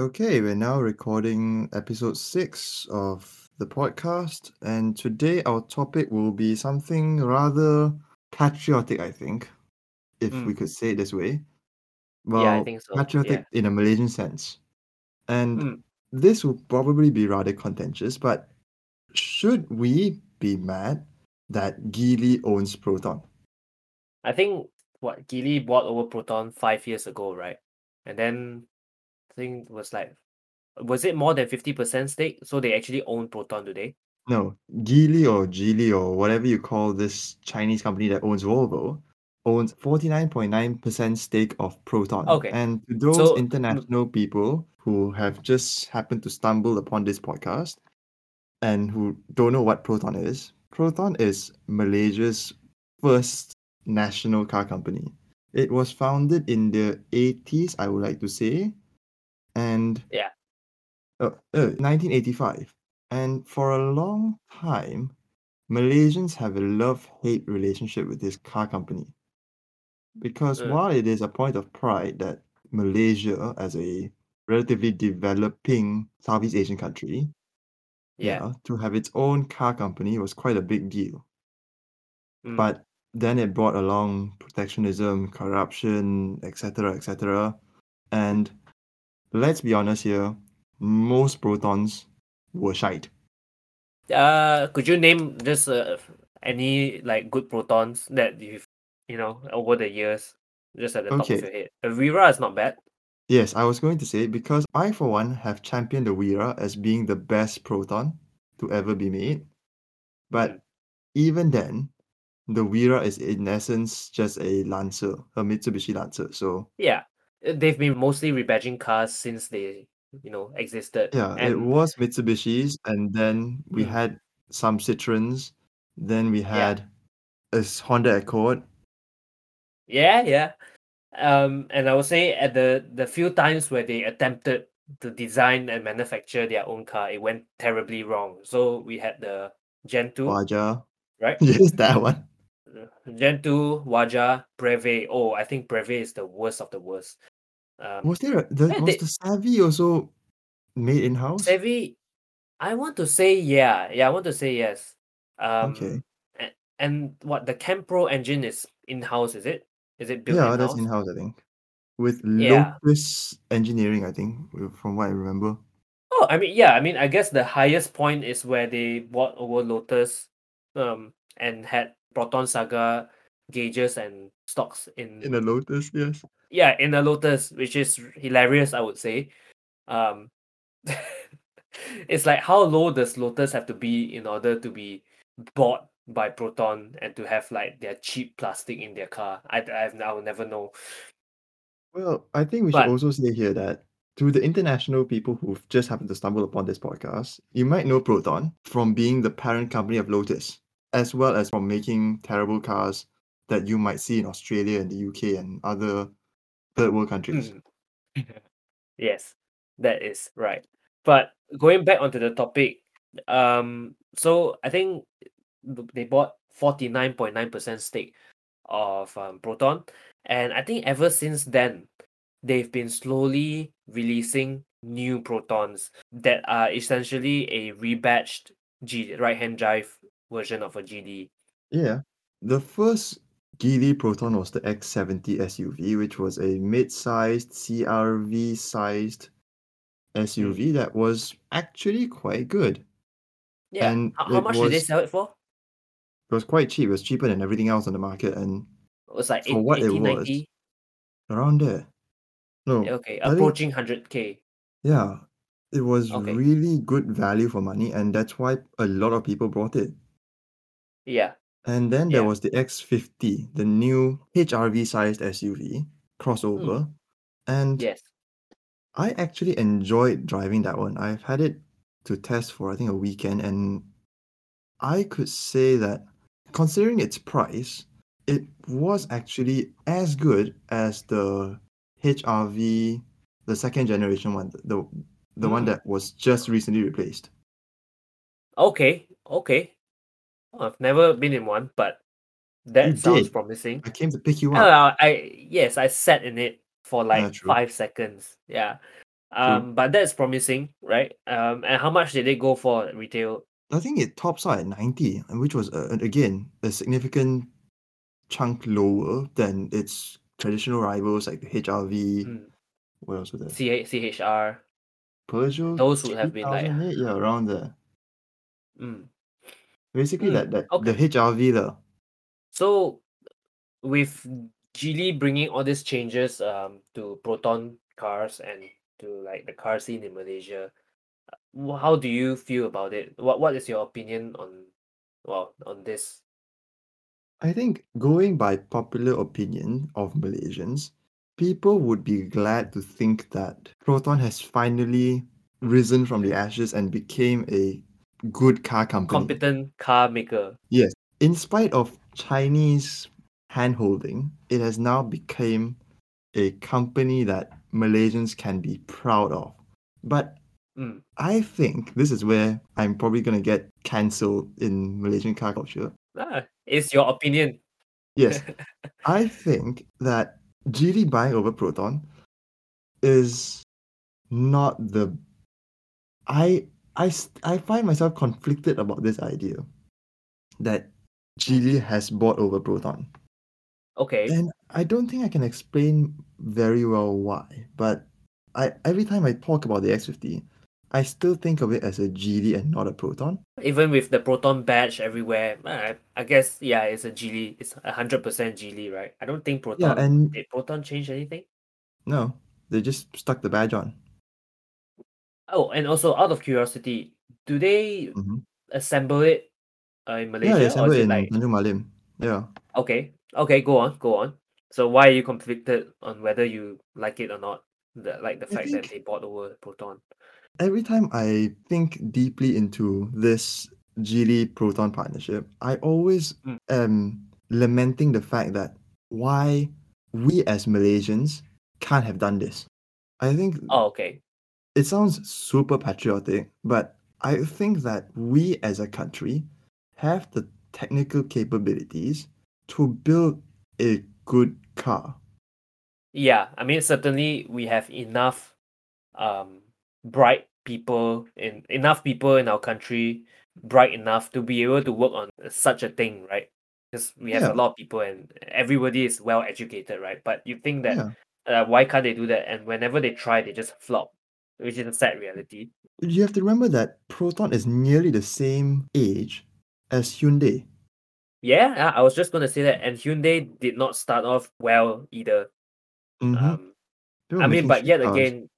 Okay, we're now recording episode six of the podcast, and today our topic will be something rather patriotic, I think, if we Mm. could say it this way. Yeah, I Well, think so. patriotic Yeah. in a Malaysian sense. And Mm. this will probably be rather contentious, but should we be mad that Geely owns Proton? I think what Geely bought over Proton five years ago, right? And then think was like was it more than fifty percent stake? So they actually own Proton today. No, Geely or Geely or whatever you call this Chinese company that owns Volvo owns 49.9% stake of Proton. Okay. And to those So international mm-hmm. people who have just happened to stumble upon this podcast and who don't know what Proton is, Proton is Malaysia's first national car company. It was founded in the 80s, I would like to say, and yeah. uh, uh, 1985. And for a long time, Malaysians have a love-hate relationship with this car company. Because Uh, while it is a point of pride that Malaysia, as a relatively developing Southeast Asian country, yeah. yeah, to have its own car company was quite a big deal. Mm. But then it brought along protectionism, corruption, etc., etc. And let's be honest here, most protons were shite. Uh could you name just uh, any like good protons that you've you know over the years? Just at the top of Okay. your head. Avira is not bad. Yes, I was going to say because I, for one, have championed the Wira as being the best proton to ever be made. But Mm. even then, the Wira is in essence just a Lancer, a Mitsubishi Lancer. So Yeah. They've been mostly rebadging cars since they you know existed. yeah, it was Mitsubishi's, and then we Mm. had some Citroens, then we yeah. had a s- Honda Accord. Yeah, yeah. Um, and I would say at the the few times where they attempted to design and manufacture their own car, it went terribly wrong. So we had the Gen 2, Waja. right? Yes, that one. Gen 2, Waja, Preve. Oh, I think Preve is the worst of the worst. Um, Was there a, the, yeah, was they, the Savvy also made in house? Savvy, I want to say yeah. Yeah, I want to say yes. Um, Okay. and, and what the CamPro engine is in house, is it? Is it built Yeah, in that's in house, I think. With Yeah. Lotus Engineering, I think, from what I remember. Oh, I mean, yeah, I mean, I guess the highest point is where they bought over Lotus, um, and had Proton Saga gauges and stocks in, In a Lotus, yes. Yeah, in the Lotus, which is hilarious, I would say. Um, it's like how low does Lotus have to be in order to be bought by Proton and to have like their cheap plastic in their car? I I've, I will never know. Well, I think we should also say here that to the international people who've just happened to stumble upon this podcast, you might know Proton from being the parent company of Lotus, as well as from making terrible cars that you might see in Australia and the UK and other third world countries. Mm. yes, that is right. But going back onto the topic, um, so I think they bought forty nine point nine percent stake of um, Proton, and I think ever since then, they've been slowly releasing new Protons that are essentially a rebadged G right hand drive version of a Geely. Yeah. The first Geely Proton was the X70 SUV, which was a mid-sized CRV-sized. SUV hmm. that was actually quite good. Yeah, And how, how much did they sell it for? it was quite cheap. It was cheaper than everything else on the market, and It was like for eight- what it 80, was, around there. No, Okay, I approaching hundred k. yeah, it was Okay. really good value for money, and that's why a lot of people bought it. Yeah. And then there Yeah. was the X50, the new HRV-sized SUV crossover, Mm. and Yes. I actually enjoyed driving that one. I've had it to test for I think a weekend, and I could say that considering its price, it was actually as good as the HRV, the second generation one, the the one Mm. that was just recently replaced. Okay. Okay. I've never been in one, but You that sounds did. promising. I came to pick you Oh, up. I yes, I sat in it for like true. five seconds. Yeah. Um, but that's promising, right? Um, and how much did they go for retail? I think it tops out at 90, and which was uh, again a significant chunk lower than its traditional rivals like the HRV. Mm. What else was there? C- CHR. Peugeot. Those would have been like yeah, around there. mm. Basically, Mm, that that okay. the HRV lah. So with Geely bringing all these changes um to Proton cars and to like the car scene in Malaysia, uh, how do you feel about it? What what is your opinion on well on this? I think going by popular opinion of Malaysians, people would be glad to think that Proton has finally risen from the ashes and became a good car company. Competent car maker. Yes. In spite of Chinese handholding, it has now become a company that Malaysians can be proud of. But Mm. I think this is where I'm probably going to get cancelled in Malaysian car culture. Ah, it's your opinion. Yes. I think that Geely buying over Proton is not the. I I I find myself conflicted about this idea that Geely has bought over Proton, Okay. and I don't think I can explain very well why. But I every time I talk about the X50, I still think of it as a Geely and not a Proton. Even with the Proton badge everywhere, I, I guess yeah, it's a Geely. It's a hundred percent Geely, right? I don't think Proton. Yeah, and did Proton change anything? no, they just stuck the badge on. Oh, and also out of curiosity, do they Mhm. assemble it uh, in Yeah, Malaysia they or assemble it in like Tanjung Malim. Yeah. okay, okay, go on, go on. So why are you conflicted on whether you like it or not? The, like the I fact that they bought over Proton. Every time I think deeply into this Geely Proton partnership, I always Mm. am lamenting the fact that why we as Malaysians can't have done this. I think Oh, okay. It sounds super patriotic, but I think that we as a country have the technical capabilities to build a good car. Yeah, I mean certainly we have enough um bright people in enough people in our country bright enough to be able to work on such a thing, right? Because we have Yeah. a lot of people and everybody is well educated, right? But you think that Yeah. uh, why can't they do that? And whenever they try, they just flop, which is a sad reality. You have to remember that Proton is nearly the same age as Hyundai. Yeah, I was just gonna say that. And Hyundai did not start off well either. Mhm. Um, I mean, but yet cars again,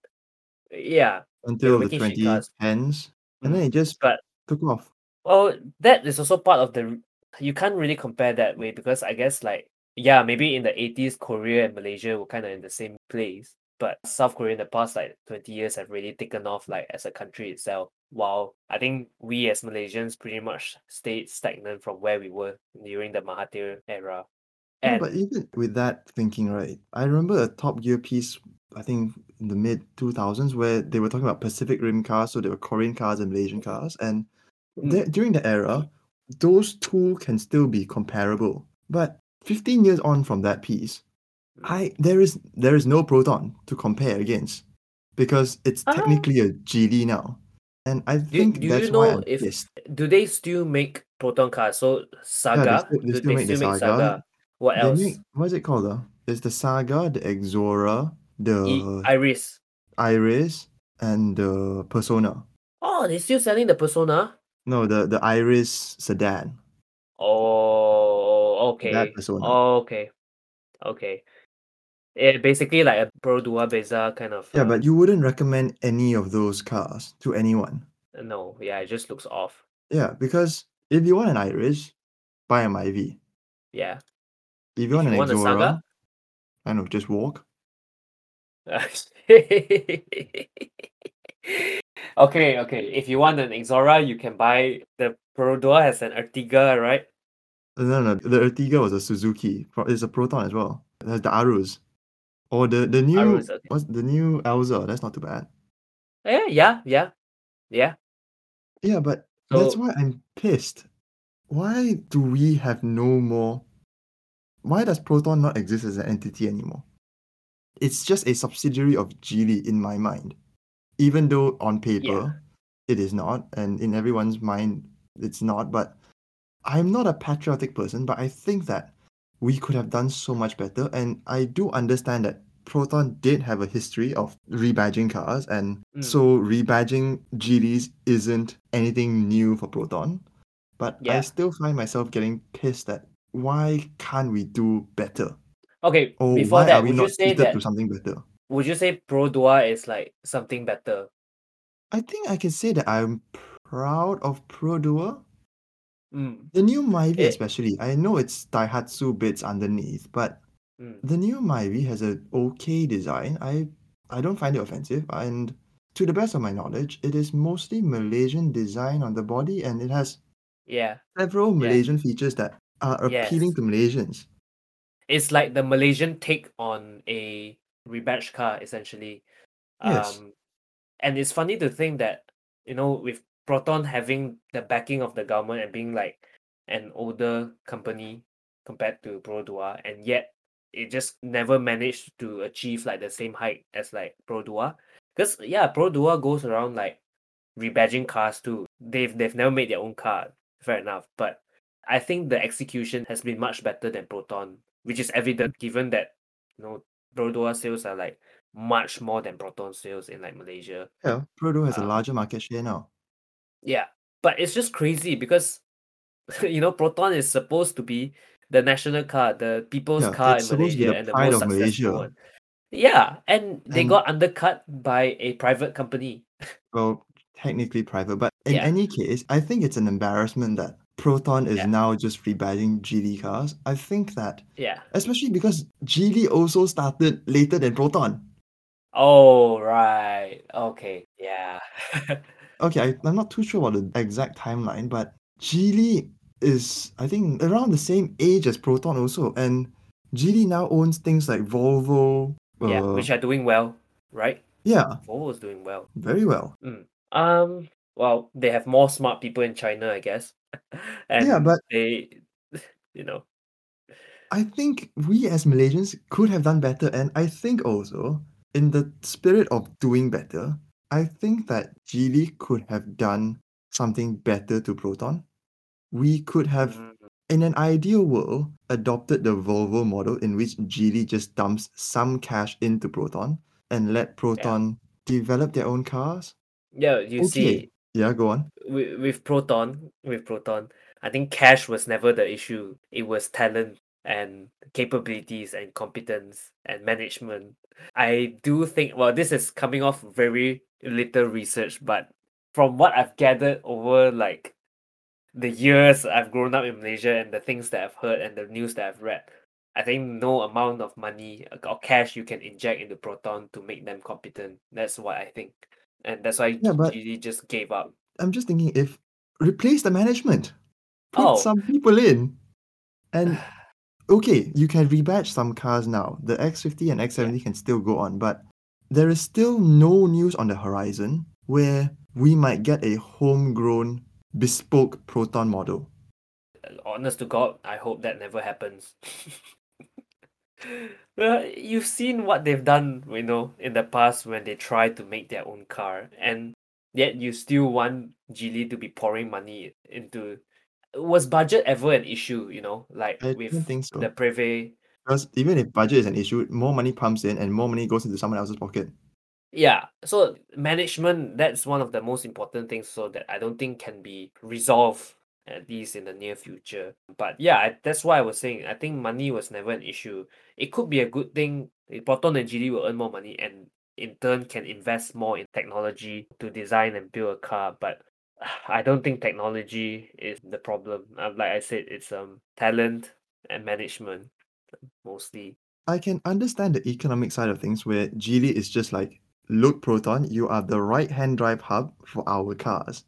yeah, until the making street cars. 2010s, and mm, then it just but took off. Well, that is also part of the. You can't really compare that way because I guess like yeah, maybe in the eighties, Korea and Malaysia were kind of in the same place, but South Korea in the past like twenty years have really taken off like as a country itself. While I think we as Malaysians pretty much stayed stagnant from where we were during the Mahathir era. And but even with that thinking, right? I remember a Top Gear piece, I think in the mid 2000s, where they were talking about Pacific Rim cars, so there were Korean cars and Malaysian cars, and Mm. during the era, those two can still be comparable. But 15 years on from that piece. I there is there is no Proton to compare against because it's Ah. technically a Geely now, and I think do that's you why I'm if pissed. do they still make proton cars? So Yeah, they Saga, still, they do still they make the still make Saga. Saga? What else? make what is it called? Uh? It's the Saga, the Exora, the E- Iriz. Iriz, and the Persona. Oh, they're still selling the Persona. No, the the Iriz sedan. Oh, okay. That okay. Persona. Okay. Okay. Yeah, basically like a Pro Dua Bezza kind of. Yeah, uh, but you wouldn't recommend any of those cars to anyone. no, yeah, it just looks off. Yeah, because if you want an Iriz, buy a Myvi. Yeah. If you If want you an want Exora, I know, just walk. okay, okay. If you want an Exora, you can buy the Perodua has an Ertiga, right? No, no, the Ertiga was a Suzuki. It's a Proton as well. It has the Aruz. Or the the new okay. what's the new Alza? That's not too bad. Yeah, yeah, yeah, yeah. Yeah, but that's why I'm pissed. Why do we have no more? Why does Proton not exist as an entity anymore? It's just a subsidiary of Geely in my mind. even though on paper it is not, and in everyone's mind it's not. But I'm not a patriotic person, but I think that we could have done so much better. And I do understand that Proton did have a history of rebadging cars, and Mm. so rebadging Geelys isn't anything new for Proton. But I Yeah. still find myself getting pissed at why can't we do better? Okay, Or before that, are we would you say that to something better? would you say Perodua is like something better? I think I can say that I'm proud of Perodua. Mm. The new Myvi It- especially. I know it's Daihatsu bits underneath, but Mm. the new Myvi has an okay design. I I don't find it offensive, and to the best of my knowledge, it is mostly Malaysian design on the body, and it has Yeah. several Yeah. Malaysian features that are appealing Yes. to Malaysians. It's like the Malaysian take on a rebadged car, essentially. Yes. Um, and it's funny to think that you know with Proton having the backing of the government and being like an older company compared to Perodua, and yet it just never managed to achieve like the same height as like Perodua. Because yeah, Perodua goes around like rebadging cars too. They've they've never made their own car, fair enough. But I think the execution has been much better than Proton, which is evident given that you know Perodua sales are like much more than Proton sales in like Malaysia. Yeah, Perodua has a Um, larger market share now. Yeah, but it's just crazy because you know Proton is supposed to be the national car, the people's Yeah, car in supposed to be Malaysia the and the most successful Malaysia. one. Yeah, and they And- got undercut by a private company. Well, technically private, but in Yeah. any case, I think it's an embarrassment that Proton is Yeah. now just rebadging Geely cars. I think that, Yeah. especially because Geely also started later than Proton. Oh right. Okay. Yeah. Okay, I, I'm not too sure about the exact timeline, but Geely is, I think, around the same age as Proton also. And Geely now owns things like Volvo. yeah, uh, which are doing well, right? yeah, Volvo's doing well. very well. Um, well, they have more smart people in China, I guess. and Yeah, but- they, you know, I think we as Malaysians could have done better. And I think also, in the spirit of doing better, I think that Geely could have done something better to Proton. We could have, mm, in an ideal world, adopted the Volvo model in which Geely just dumps some cash into Proton and let Proton develop their own cars. yeah, you Okay. see, Yeah, go on. with, with Proton, with Proton, I think cash was never the issue. It was talent and capabilities and competence and management. I do think, well, this is coming off very little research, but from what I've gathered over like the years I've grown up in Malaysia and the things that I've heard and the news that I've read, I think no amount of money uh, or cash you can inject into Proton to make them competent. That's what I think. And that's why Yeah, but- Geely just gave up. I'm just thinking if replace the management, put Oh. some people in, and okay, you can rebadge some cars now. The X50 and X70 can still go on, but there is still no news on the horizon where we might get a homegrown, bespoke Proton model. honest to God, I hope that never happens. well, you've seen what they've done, you know, in the past when they try to make their own car, and yet you still want Geely to be pouring money into. Was budget ever an issue? You know, like I with so. the Preve. Because even if budget is an issue, more money pumps in and more money goes into someone else's pocket. Yeah, so management that's one of the most important things. So that I don't think can be resolved at least in the near future. But yeah, I, that's why I was saying I think money was never an issue. It could be a good thing. Proton and Geely will earn more money and in turn can invest more in technology to design and build a car. But I don't think technology is the problem. Uh, Like I said, it's um talent and management mostly. I can understand the economic side of things where Geely is just like, look, Proton, you are the right hand drive hub for our cars.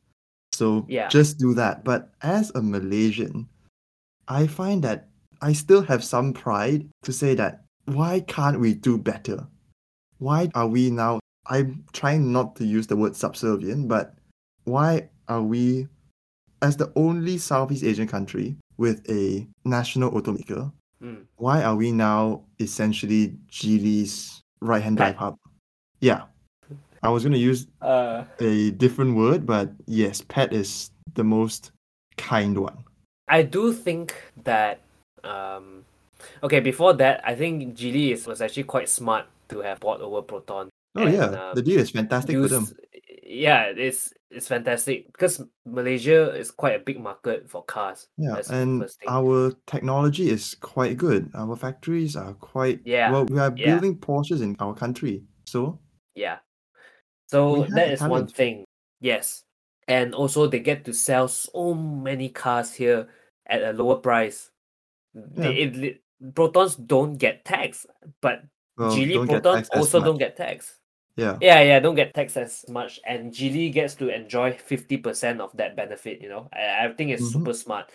So Yeah. just do that. But as a Malaysian, I find that I still have some pride to say that why can't we do better? Why are we now, I'm trying not to use the word subservient, but why are we, as the only Southeast Asian country with a national automaker, Mm. why are we now essentially Geely's right hand drive hub? Yeah. I was gonna use Uh, a different word, but yes, pet is the most kind one. I do think that um, okay. Before that, I think Geely is was actually quite smart to have bought over Proton. Oh and, yeah, um, the deal is fantastic for them. Yeah, it's it's fantastic because Malaysia is quite a big market for cars. Yeah, That's and our technology is quite good. Our factories are quite Yeah, well. We are yeah. building Porsches in our country, so Yeah. So that is is one thing. Yes. And also they get to sell so many cars here at a lower price. They, it, Protons don't get taxed, but well, Geely taxed also don't get taxed. Yeah, Yeah, yeah, don't get taxed as much. And Geely gets to enjoy 50% of that benefit, you know. I, I think it's Mhm. super smart.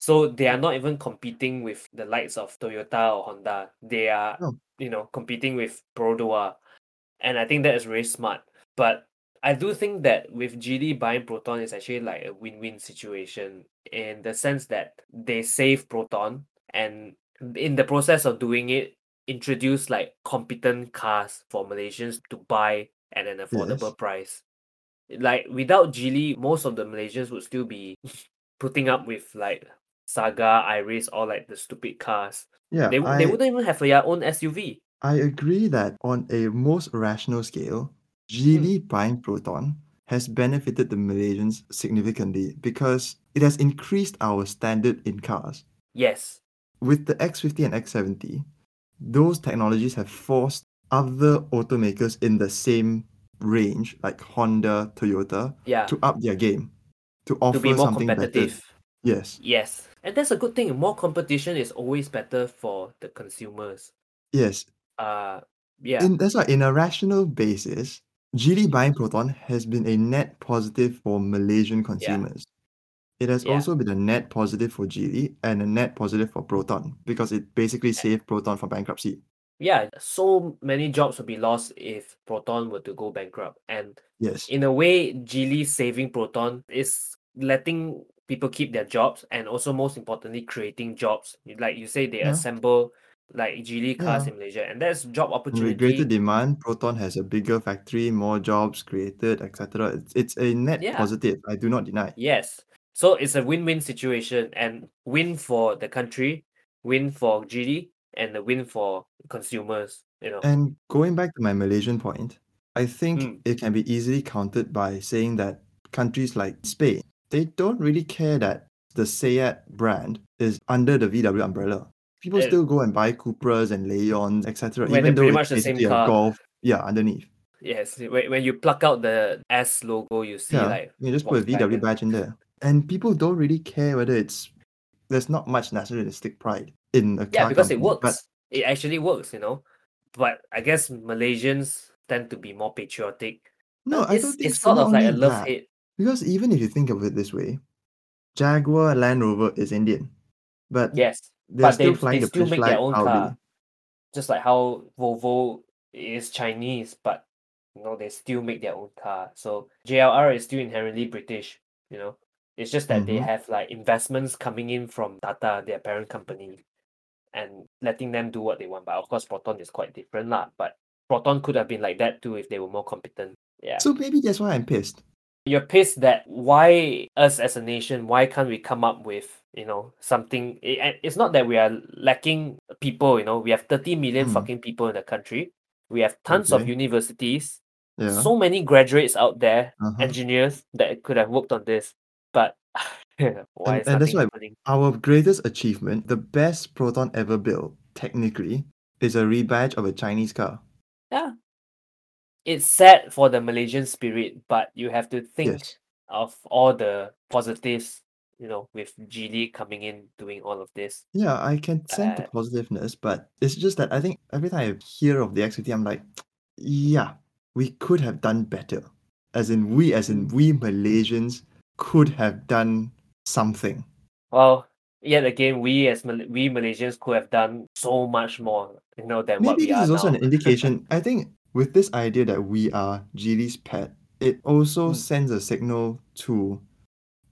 So they are not even competing with the likes of Toyota or Honda. They are, No. you know, competing with Perodua. And I think that is really smart. But I do think that with Geely buying Proton is actually like a win-win situation in the sense that they save Proton and in the process of doing it, introduce like competent cars for Malaysians to buy at an affordable Yes. price. Like without Geely, most of the Malaysians would still be putting up with like Saga, Iriz, or like the stupid cars. yeah. They, I they wouldn't even have their own SUV. I agree that on a most rational scale, Hmm. Geely buying Proton has benefited the Malaysians significantly because it has increased our standard in cars. Yes. With the X50 and X70, those technologies have forced other automakers in the same range, like Honda, Toyota, Yeah. to up their game, to offer To be more something better. competitive. Yes, Yes. And that's a good thing. More competition is always better for the consumers. yes. Uh yeah. In, that's why, in a rational basis, Geely buying Proton has been a net positive for Malaysian consumers. It has Yeah. also been a net positive for Geely and a net positive for Proton because it basically saved Proton from bankruptcy. yeah, so many jobs would be lost if Proton were to go bankrupt. And Yes. in a way, Geely saving Proton is letting people keep their jobs and also most importantly creating jobs. Like you say, they Yeah. assemble like Geely cars Yeah. in Malaysia, and that's job And with greater demand, Proton has a bigger factory, more jobs created, etc. It's, it's a net Yeah. positive. I do not deny. Yes. So it's a win-win situation and win for the country, win for Geely, and a win for consumers. You know. And going back to my Malaysian point, I think Mm. it can be easily countered by saying that countries like Spain, they don't really care that the Seat brand is under the VW umbrella. People Uh, still go and buy Cupras and Leons, etc. Even though pretty it's much the same basically a car. Golf, yeah, underneath. Yes, when, when you pluck out the S logo, you see Yeah, like you just put a VW badge in there, and people don't really care whether it's. There's not much nationalistic pride in a Yeah, car because it company, but works. It actually works, you know. But I guess Malaysians tend to be more patriotic. no, I don't think it's so. sort of like a love hate. because even if you think of it this way, Jaguar Land Rover is Indian, but Yes, they're but they still flying they the still make their own car, just like how Volvo is Chinese, but you know they still make their own car. So JLR is still inherently British. You know, it's just that they Mhm. have like investments coming in from Tata, their parent company, and letting them do what they want. But of course, Proton is quite different, lah. But Proton could have been like that too if they were more competent. Yeah. So maybe that's why I'm pissed. You're pissed that why us as a nation, why can't we come up with, you know, something? And it's not that we are lacking people, you know, we have 30 million Mm. fucking people in the country. We have tons of universities, Yeah. so many graduates out there, Uh-huh. engineers that could have worked on this. But why And, is and that's why happening? our greatest achievement, the best Proton ever built, technically, is a rebadge of a Chinese car. Yeah. It's sad for the Malaysian spirit, but you have to think Yes. of all the positives, you know, with Geely coming in doing all of this. Yeah, I can sense the Uh, positiveness, but it's just that I think every time I hear of the X50, I'm like, yeah, we could have done better. As in, we, as in, we Malaysians could have done something. Well, yet again, we as Mal- we Malaysians could have done so much more, you know, than what Maybe we this is also now. an indication. I think with this idea that we are Geely's pet, it also Mm. sends a signal to.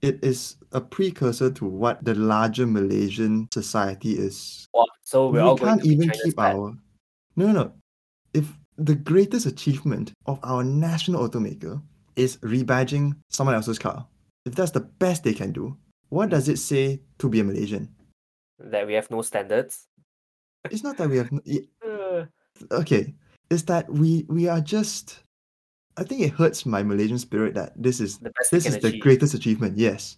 It is a precursor to what the larger Malaysian society is. Wow, so we're we all can't even China's keep pet. our. No, no, no. If the greatest achievement of our national automaker is rebadging someone else's car, if that's the best they can do, what does it say to be a Malaysian? That we have no standards. It's not that we have. y- Uh, Okay, it's that we we are just. I think it hurts my Malaysian spirit that this is the best this is the greatest achievement. Yes.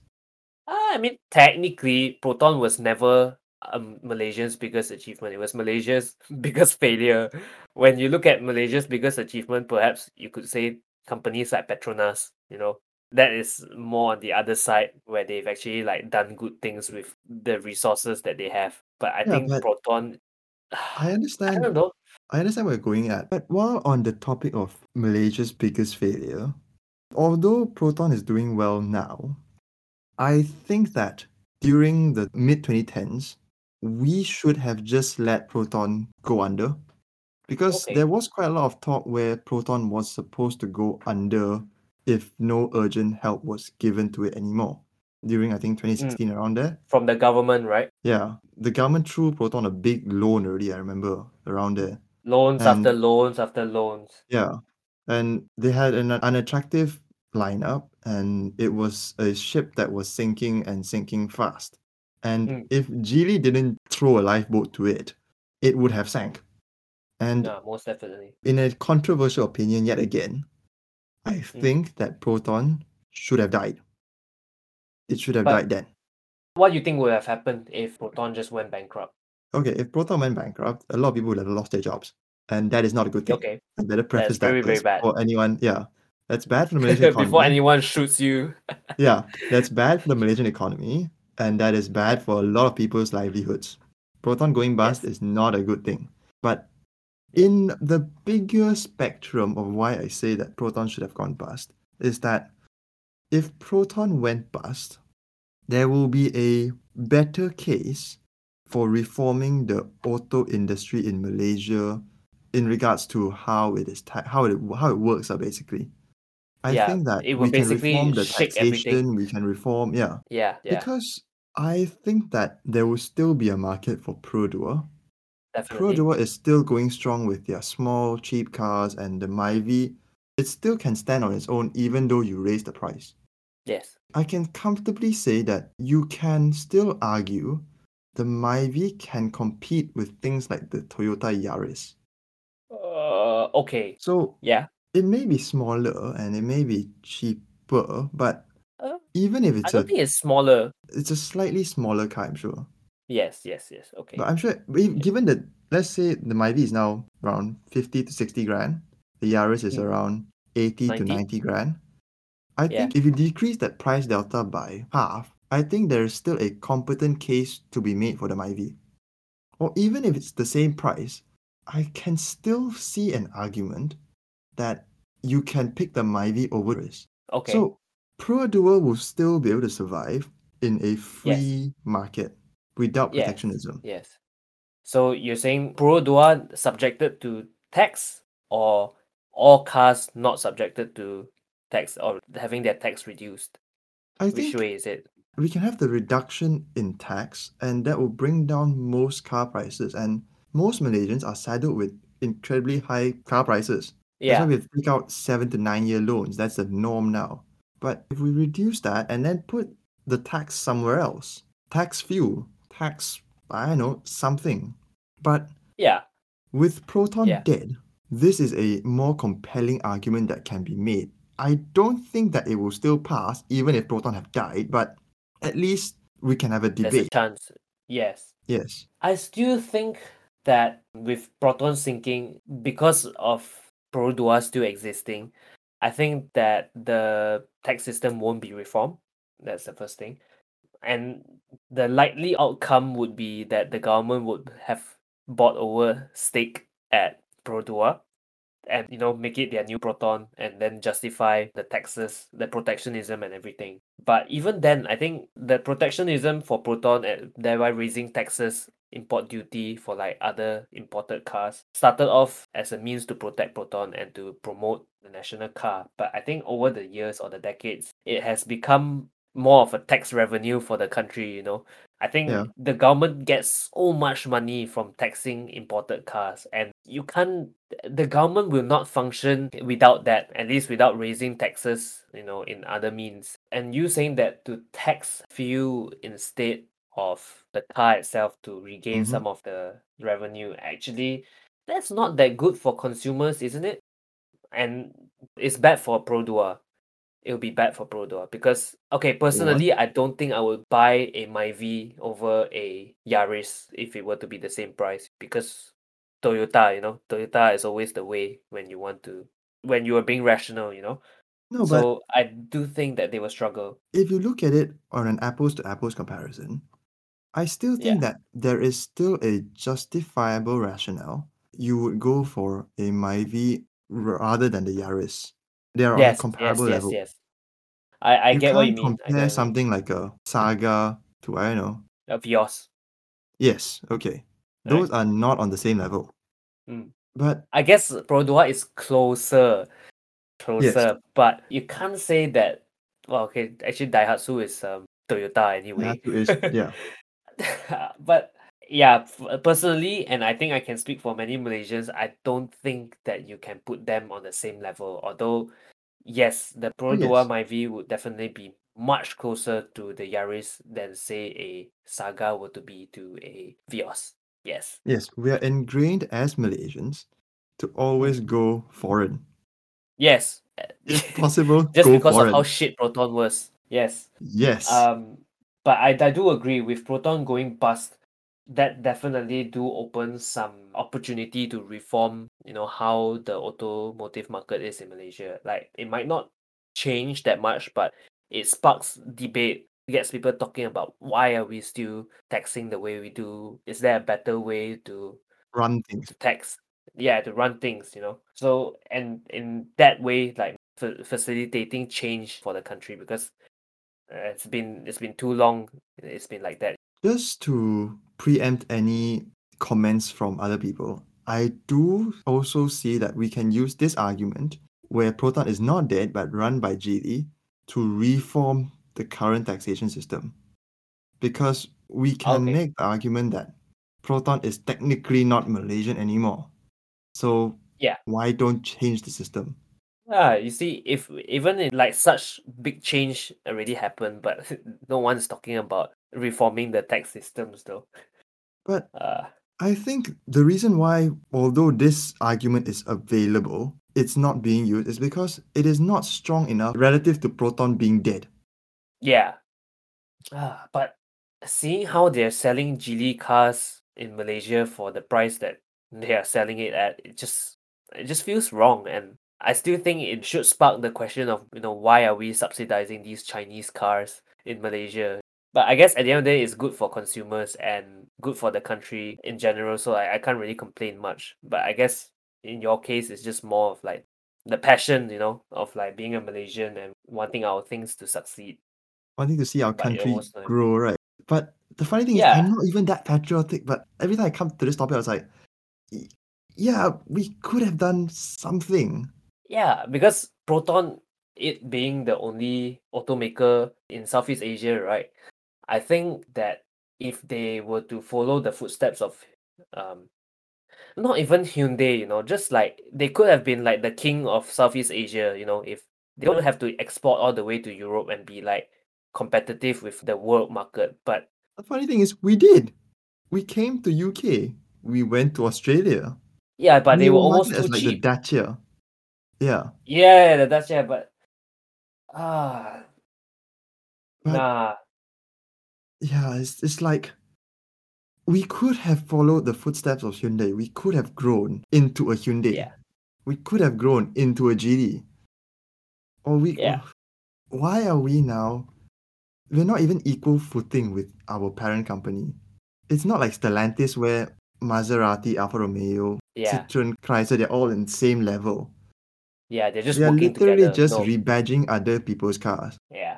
Ah, I mean, technically, Proton was never um, Malaysia's biggest achievement. It was Malaysia's biggest failure. When you look at Malaysia's biggest achievement, perhaps you could say companies like Petronas. You know, that is more on the other side where they've actually like done good things with the resources that they have. But I Yeah, think but Proton, I I understand. don't know. I understand where you're going at. But while on the topic of Malaysia's biggest failure, although Proton is doing well now, I think that during the mid 2010s, we should have just let Proton go under. Because Okay. there was quite a lot of talk where Proton was supposed to go under if no urgent help was given to it anymore. During I think 2016 around there. From the government, right? Yeah. The government threw Proton a big loan already, I remember, around there. Loans after loans after loans. yeah. And they had an unattractive lineup and it was a ship that was sinking and sinking fast. And Mm. if Geely didn't throw a lifeboat to it, it would have sank. And Yeah, most definitely. in a controversial opinion yet again, I Mm. think that Proton should have died. It should have But died then. what do you think would have happened if Proton just went bankrupt? Okay, if Proton went bankrupt, a lot of people would have lost their jobs. And that is not a good thing. Okay, I better preface that's very, that very first bad. for anyone. Yeah. That's bad for the Malaysian Before economy. anyone shoots you. Yeah, that's bad for the Malaysian economy. And that is bad for a lot of people's livelihoods. Proton going bust Yes. is not a good thing. But in the bigger spectrum of why I say that Proton should have gone bust is that if Proton went bust, there will be a better case for reforming the auto industry in Malaysia in regards to how it is ta- how it how it works uh, basically. I Yeah, think that it we can reform the shake everything. taxation, we can reform yeah. Yeah, yeah, Because I think that there will still be a market for Perodua. Definitely. Is still going strong with their small, cheap cars, and the Myvi, it still can stand on its own even though you raise the price. Yes. I can comfortably say that you can still argue the Myvi can compete with things like the Toyota Yaris. Uh, okay. So Yeah. it may be smaller and it may be cheaper, but Uh, even if I it's don't a think it's smaller. it's a slightly smaller car, I'm sure. Yes, yes, yes. Okay. But I'm sure, if- given that, let's say the Myvi is now around 50 to 60 grand, the Yaris is Mm. around 80 to 90? 90 grand. I Yeah. think if you decrease that price delta by half, I think there is still a competent case to be made for the Myvi. Or even if it's the same price, I can still see an argument that you can pick the Myvi over this. Okay. So Perodua will still be able to survive in a free market without protectionism. Yes. So you're saying Perodua subjected to tax or all cars not subjected to tax or having their tax reduced? I Which way is it? we can have the reduction in tax and that will bring down most car prices and most Malaysians are saddled with incredibly high car prices. Yeah. That's why we take out seven to nine year loans. That's the norm now. But if we reduce that and then put the tax somewhere else, tax fuel, tax, I don't know, something. But Yeah. with Proton Yeah. dead, this is a more compelling argument that can be made. I don't think that it will still pass even if Proton have died, but at least we can have a There's a debate. chance. Yes. Yes. I still think that with Proton sinking, because of Perodua still existing, I think that the tax system won't be reformed. That's the first thing. And the likely outcome would be that the government would have bought over stake at Perodua and you know make it their new proton and then justify the taxes the protectionism and everything. But even then i think the protectionism for proton and thereby raising taxes import duty for like other imported cars started off as a means to protect proton and to promote the national car. But i think over the years or the decades it has become more of a tax revenue for the country you know I think Yeah. the government gets so much money from taxing imported cars, and you can't. The government will not function without that. At least without raising taxes, you know, in other means. And you saying that to tax fuel instead of the car itself to regain Mhm. some of the revenue, actually, that's not that good for consumers, isn't it? And it's bad for Perodua it'll be bad for Perodua ah, because okay, personally, I don't think I would buy a Myvi over a Yaris if it were to be the same price because Toyota, you know, Toyota is always the way when you want to when you are being rational, you know. No, but so I do think that they will struggle. if you look at it on an apples to apples comparison, I still think that there is still a justifiable rationale. You would go for a Myvi rather than the Yaris. They are on a Yes, yes, comparable yes, level. yes. I I You get what you mean. Compare what you mean. something like a Saga to I don't know. A Vios. Yes, okay. Right. Those are not on the same level. Mm. But I guess Perodua is closer, yes, closer, but you can't say that. Well, okay, actually, Daihatsu is um Toyota anyway. Is yeah. but yeah, personally, and I think I can speak for many Malaysians, I don't think that you can put them on the same level. Although, yes, the Oh Perodua yes. Myvi would definitely be much closer to the Yaris than say a Saga were to be to a Vios. Yes. Yes, we are ingrained as Malaysians to always Mm. go foreign. Yes. If possible, Just because of how foreign. shit Proton was. Yes. Yes. Um, but I, I do agree with Proton going bust. That definitely do open some opportunity to reform, you know, how the automotive market is in Malaysia. Like it might not change that much, but it sparks debate, gets people talking about why are we still taxing the way we do? Is there a better way to Run things. to tax? Yeah, to run things, you know. So and in that way, like fa- facilitating change for the country because uh, it's been it's been too long. It's been like that. Just to preempt any comments from other people, I do also see that we can use this argument where Proton is not dead but run by Geely to reform the current taxation system. Because we can Okay. make the argument that Proton is technically not Malaysian anymore. So Yeah. why don't change the system? Ah, you see, if even in like such big change already happened, but no one's talking about reforming the tax systems though. But Uh I think the reason why, although this argument is available, it's not being used is because it is not strong enough relative to Proton being dead. yeah. Ah, but seeing how they're selling Geely cars in Malaysia for the price that they are selling it at, it just it just feels wrong and I still think it should spark the question of, you know, why are we subsidizing these Chinese cars in Malaysia? But I guess at the end of the day, it's good for consumers and good for the country in general. So I, I can't really complain much. But I guess in your case, it's just more of like the passion, you know, of like being a Malaysian and wanting our things to succeed. Wanting to see our But country grow, right? But the funny thing is, I'm not even that patriotic. But every time I come to this topic, I was like, yeah, we could have done something. yeah, because Proton, it being the only automaker in Southeast Asia, right? I think that if they were to follow the footsteps of um not even Hyundai, you know, just like they could have been like the king of Southeast Asia, you know, if they don't have to export all the way to Europe and be like competitive with the world market. But The funny thing is, we did. We came to UK. We went to Australia. yeah, but We they were almost too as like the. Dacia. Yeah, Yeah, the yeah, but ah, but nah, yeah, it's, it's like we could have followed the footsteps of Hyundai. We could have grown into a Hyundai. yeah, We could have grown into a Geely. Or we. yeah, why are we now? We're not even equal footing with our parent company. It's not like Stellantis where Maserati, Alfa Romeo, yeah, Citroen, Chrysler, they're all in the same level. yeah. They're just They are literally together. just No, rebadging other people's cars. yeah,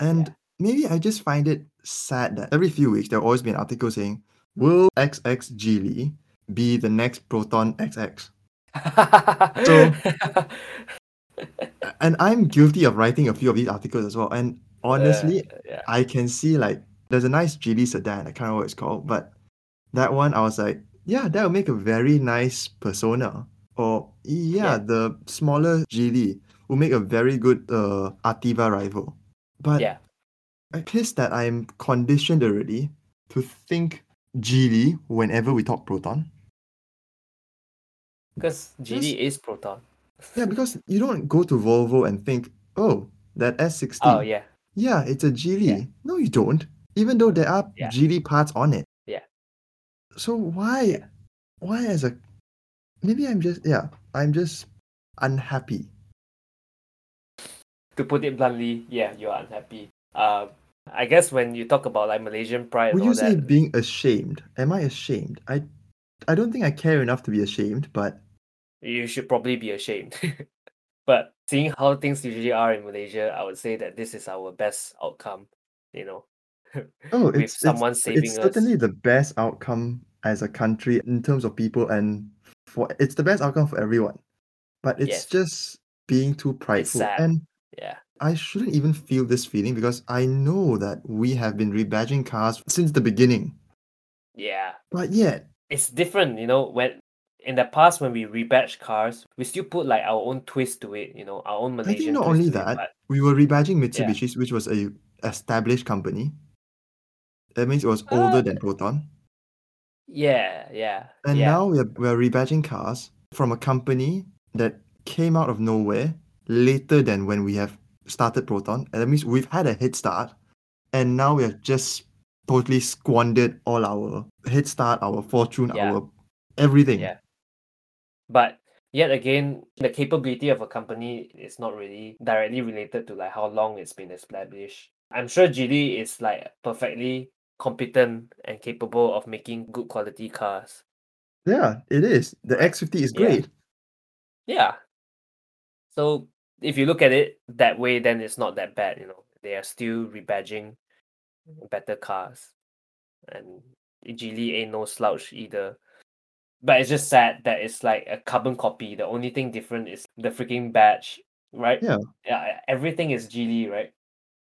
And yeah. maybe I just find it sad that every few weeks there'll always be an article saying, Will XX Geely be the next Proton XX? So, and I'm guilty of writing a few of these articles as well. And uh, honestly, yeah, I can see like there's a nice Geely sedan. I can't remember what it's called, but that one I was like, yeah, that would make a very nice persona. Or yeah, Yeah. the smaller Geely will make a very good uh, Ativa rival. But Yeah. I'm pissed that I'm conditioned already to think Geely whenever we talk Proton. Because Geely is Proton. Yeah, because you don't go to Volvo and think, oh, that S60. Oh yeah. Yeah, it's a Geely. No, you don't. Even though there are Yeah. Geely parts on it. Yeah. So why, Yeah. why as a, maybe I'm just yeah, I'm just unhappy. To put it bluntly, yeah, you are unhappy. Um, I guess when you talk about like Malaysian pride Would and all you say that, being ashamed? Am I ashamed? I, I don't think I care enough to be ashamed, but you should probably be ashamed. but seeing how things usually are in Malaysia, I would say that this is our best outcome. You know, oh, with it's someone it's, saving it's us. certainly the best outcome as a country in terms of people and for it's the best outcome for everyone. But it's Yes. just being too prideful. sad. And I shouldn't even feel this feeling because I know that we have been rebadging cars since the beginning. yeah. But yet, It's different, you know. When in the past, when we rebadge cars, we still put like our own twist to it. You know, our own Malaysian. I think not only to it. that, But we were rebadging Mitsubishi, which was a established company. That means it was older Uh, than Proton. yeah, yeah, And yeah, now we're, we're rebadging cars from a company that came out of nowhere later than when we have started Proton. And that means we've had a head start. And now we have just totally squandered all our head start, our fortune, Yeah. our everything. yeah. But yet again, the capability of a company is not really directly related to like how long it's been established. I'm sure Geely is like perfectly competent and capable of making good quality cars. Yeah, it is. The X50 is Yeah. great. Yeah. So if you look at it that way, then it's not that bad, you know. They are still rebadging better cars. And Geely ain't no slouch either. But it's just sad that it's like a carbon copy. The only thing different is the freaking badge, right? Yeah. Yeah, everything is Geely, right?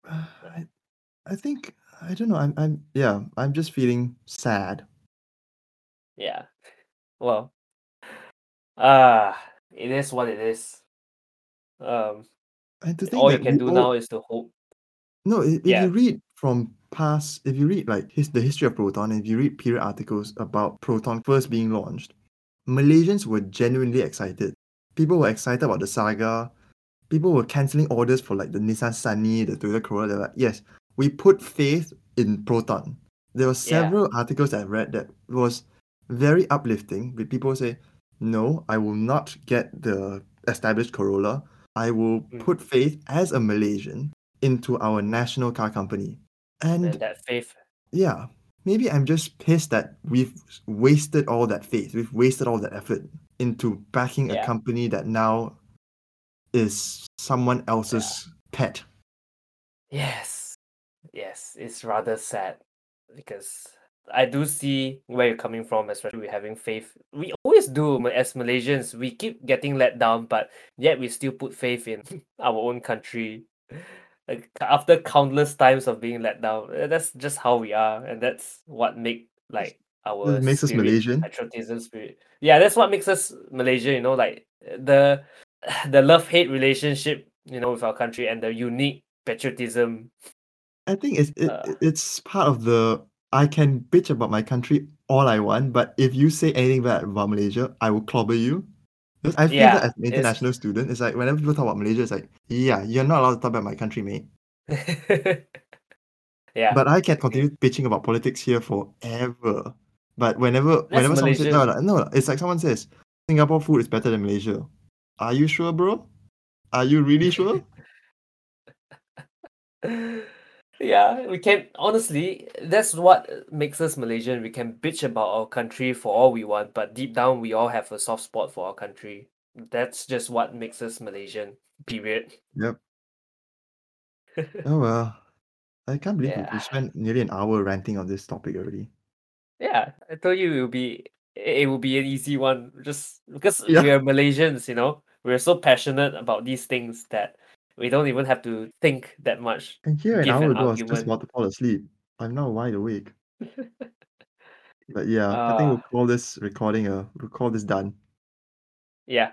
I, I think I don't know. I'm I'm yeah. I'm just feeling sad. Yeah. Well, ah, it is what it is. Um, And to think all you can do all- now is to hope. No, i- if Yeah. you read from past, if you read like his, the history of Proton, if you read period articles about Proton first being launched, Malaysians were genuinely excited. People were excited about the saga. People were cancelling orders for like the Nissan Sunny, the Toyota Corolla. They're like, yes, we put faith in Proton. There were Yeah. several articles that I read that was very uplifting. With people say, no, I will not get the established Corolla. I will Mm. put faith as a Malaysian into our national car company. And And that faith yeah, maybe I'm just pissed that we've wasted all that faith. We've wasted all that effort into backing a company that now is someone else's pet. Yes, yes, it's rather sad because I do see where you're coming from, especially with having faith. We always do as Malaysians. We keep getting let down, but yet we still put faith in our own country. Like, after countless times of being let down, eh, that's just how we are, and that's what make like our it makes us Malaysian. patriotism spirit. Yeah, that's what makes us Malaysia. You know, like the the love hate relationship, you know, with our country and the unique patriotism I think it's it, Uh. it's part of the I can bitch about my country all I want, but if you say anything bad about Malaysia, I will clobber you. I feel Yeah, that as an it's- international student, it's like whenever people talk about Malaysia, it's like, yeah, you're not allowed to talk about my country, mate. yeah. But I can continue bitching about politics here forever. But whenever whenever someone says no, no, no, it's like someone says Singapore food is better than Malaysia. Are you sure, bro? Are you really sure? yeah, we can honestly. That's what makes us Malaysian. We can bitch about our country for all we want, but deep down, we all have a soft spot for our country. That's just what makes us Malaysian. Period. Yep. Oh well. I can't believe we- Yeah. we spent nearly an hour ranting on this topic already. Yeah, I told you it will be it will be an easy one. Just because Yeah. we are Malaysians, you know, we're so passionate about these things that we don't even have to think that much. And here an hour an ago, I was just about to fall asleep. I'm now wide awake. but yeah, uh, I think we'll ah. call this recording a we'll call this done. Yeah,